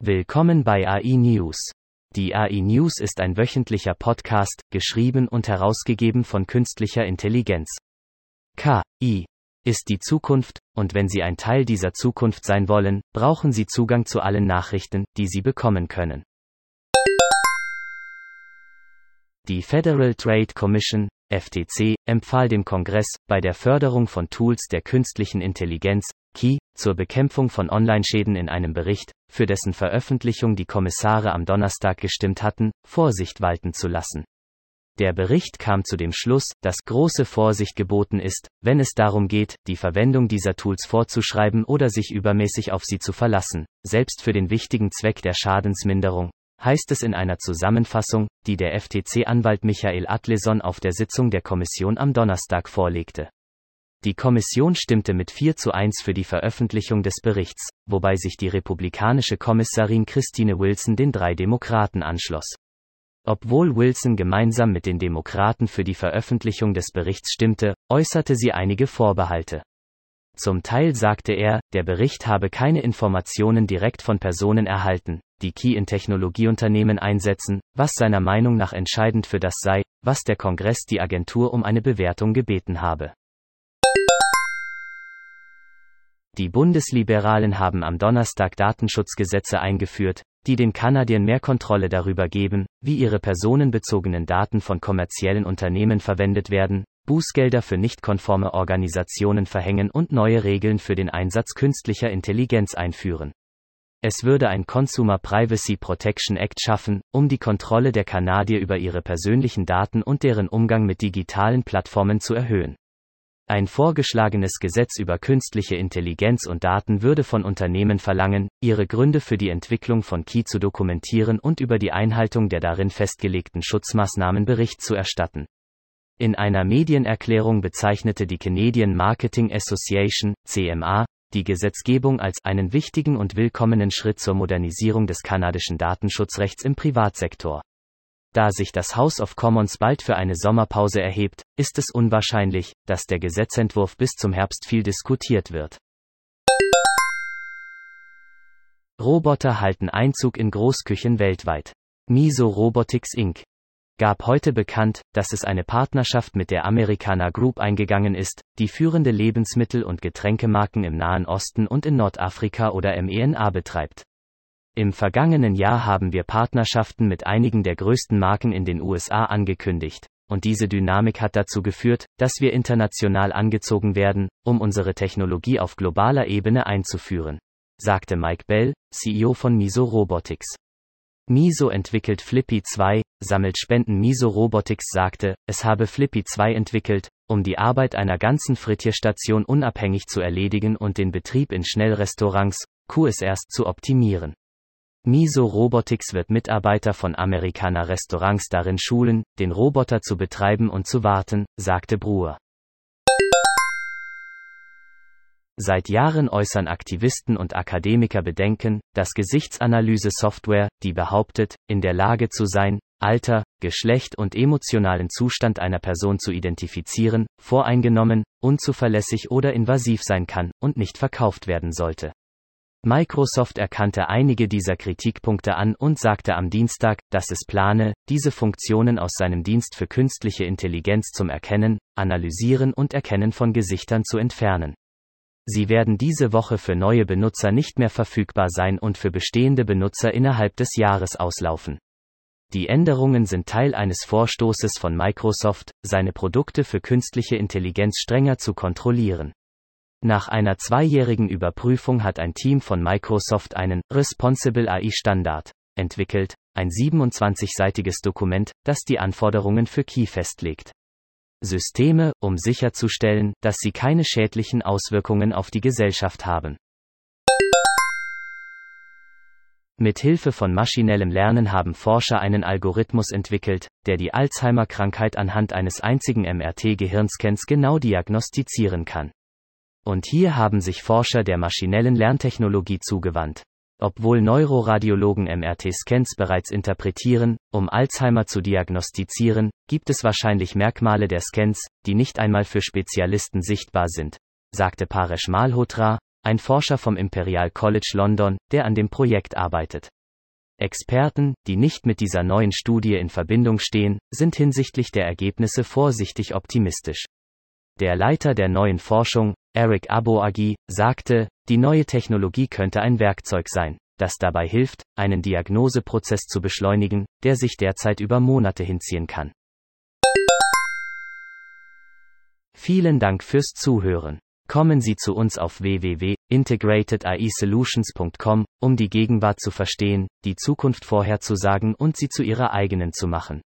Willkommen bei AI News. Die AI News ist ein wöchentlicher Podcast, geschrieben und herausgegeben von künstlicher Intelligenz. KI ist die Zukunft, und wenn Sie ein Teil dieser Zukunft sein wollen, brauchen Sie Zugang zu allen Nachrichten, die Sie bekommen können. Die Federal Trade Commission, FTC, empfahl dem Kongress, bei der Förderung von Tools der künstlichen Intelligenz, KI, zur Bekämpfung von Online-Schäden in einem Bericht, für dessen Veröffentlichung die Kommissare am Donnerstag gestimmt hatten, Vorsicht walten zu lassen. Der Bericht kam zu dem Schluss, dass große Vorsicht geboten ist, wenn es darum geht, die Verwendung dieser Tools vorzuschreiben oder sich übermäßig auf sie zu verlassen, selbst für den wichtigen Zweck der Schadensminderung, heißt es in einer Zusammenfassung, die der FTC-Anwalt Michael Atleson auf der Sitzung der Kommission am Donnerstag vorlegte. Die Kommission stimmte mit 4 zu 1 für die Veröffentlichung des Berichts, wobei sich die republikanische Kommissarin Christine Wilson den drei Demokraten anschloss. Obwohl Wilson gemeinsam mit den Demokraten für die Veröffentlichung des Berichts stimmte, äußerte sie einige Vorbehalte. Zum Teil sagte er, der Bericht habe keine Informationen direkt von Personen erhalten, die Key in Technologieunternehmen einsetzen, was seiner Meinung nach entscheidend für das sei, was der Kongress die Agentur um eine Bewertung gebeten habe. Die Bundesliberalen haben am Donnerstag Datenschutzgesetze eingeführt, die den Kanadiern mehr Kontrolle darüber geben, wie ihre personenbezogenen Daten von kommerziellen Unternehmen verwendet werden, Bußgelder für nicht konforme Organisationen verhängen und neue Regeln für den Einsatz künstlicher Intelligenz einführen. Es würde ein Consumer Privacy Protection Act schaffen, um die Kontrolle der Kanadier über ihre persönlichen Daten und deren Umgang mit digitalen Plattformen zu erhöhen. Ein vorgeschlagenes Gesetz über künstliche Intelligenz und Daten würde von Unternehmen verlangen, ihre Gründe für die Entwicklung von Key zu dokumentieren und über die Einhaltung der darin festgelegten Schutzmaßnahmen Bericht zu erstatten. In einer Medienerklärung bezeichnete die Canadian Marketing Association, CMA, die Gesetzgebung als einen wichtigen und willkommenen Schritt zur Modernisierung des kanadischen Datenschutzrechts im Privatsektor. Da sich das House of Commons bald für eine Sommerpause erhebt, ist es unwahrscheinlich, dass der Gesetzentwurf bis zum Herbst viel diskutiert wird. Roboter halten Einzug in Großküchen weltweit. Miso Robotics Inc. gab heute bekannt, dass es eine Partnerschaft mit der Americana Group eingegangen ist, die führende Lebensmittel- und Getränkemarken im Nahen Osten und in Nordafrika oder MENA betreibt. Im vergangenen Jahr haben wir Partnerschaften mit einigen der größten Marken in den USA angekündigt, und diese Dynamik hat dazu geführt, dass wir international angezogen werden, um unsere Technologie auf globaler Ebene einzuführen, sagte Mike Bell, CEO von Miso Robotics. Miso entwickelt Flippy 2, sammelt Spenden Miso Robotics sagte, es habe Flippy 2 entwickelt, um die Arbeit einer ganzen Frittierstation unabhängig zu erledigen und den Betrieb in Schnellrestaurants, QSRs zu optimieren. Miso Robotics wird Mitarbeiter von Amerikaner Restaurants darin schulen, den Roboter zu betreiben und zu warten, sagte Brewer. Seit Jahren äußern Aktivisten und Akademiker Bedenken, dass Gesichtsanalyse-Software, die behauptet, in der Lage zu sein, Alter, Geschlecht und emotionalen Zustand einer Person zu identifizieren, voreingenommen, unzuverlässig oder invasiv sein kann und nicht verkauft werden sollte. Microsoft erkannte einige dieser Kritikpunkte an und sagte am Dienstag, dass es plane, diese Funktionen aus seinem Dienst für künstliche Intelligenz zum Erkennen, Analysieren und Erkennen von Gesichtern zu entfernen. Sie werden diese Woche für neue Benutzer nicht mehr verfügbar sein und für bestehende Benutzer innerhalb des Jahres auslaufen. Die Änderungen sind Teil eines Vorstoßes von Microsoft, seine Produkte für künstliche Intelligenz strenger zu kontrollieren. Nach einer zweijährigen Überprüfung hat ein Team von Microsoft einen Responsible AI Standard entwickelt, ein 27-seitiges Dokument, das die Anforderungen für Key festlegt. Systeme, um sicherzustellen, dass sie keine schädlichen Auswirkungen auf die Gesellschaft haben. Mit Hilfe von maschinellem Lernen haben Forscher einen Algorithmus entwickelt, der die Alzheimer-Krankheit anhand eines einzigen MRT-Gehirnscans genau diagnostizieren kann. Und hier haben sich Forscher der maschinellen Lerntechnologie zugewandt. Obwohl Neuroradiologen MRT-Scans bereits interpretieren, um Alzheimer zu diagnostizieren, gibt es wahrscheinlich Merkmale der Scans, die nicht einmal für Spezialisten sichtbar sind, sagte Paresh Malhotra, ein Forscher vom Imperial College London, der an dem Projekt arbeitet. Experten, die nicht mit dieser neuen Studie in Verbindung stehen, sind hinsichtlich der Ergebnisse vorsichtig optimistisch. Der Leiter der neuen Forschung, Eric Aboagi, sagte, die neue Technologie könnte ein Werkzeug sein, das dabei hilft, einen Diagnoseprozess zu beschleunigen, der sich derzeit über Monate hinziehen kann. Vielen Dank fürs Zuhören. Kommen Sie zu uns auf www.integratedAIsolutions.com, um die Gegenwart zu verstehen, die Zukunft vorherzusagen und sie zu Ihrer eigenen zu machen.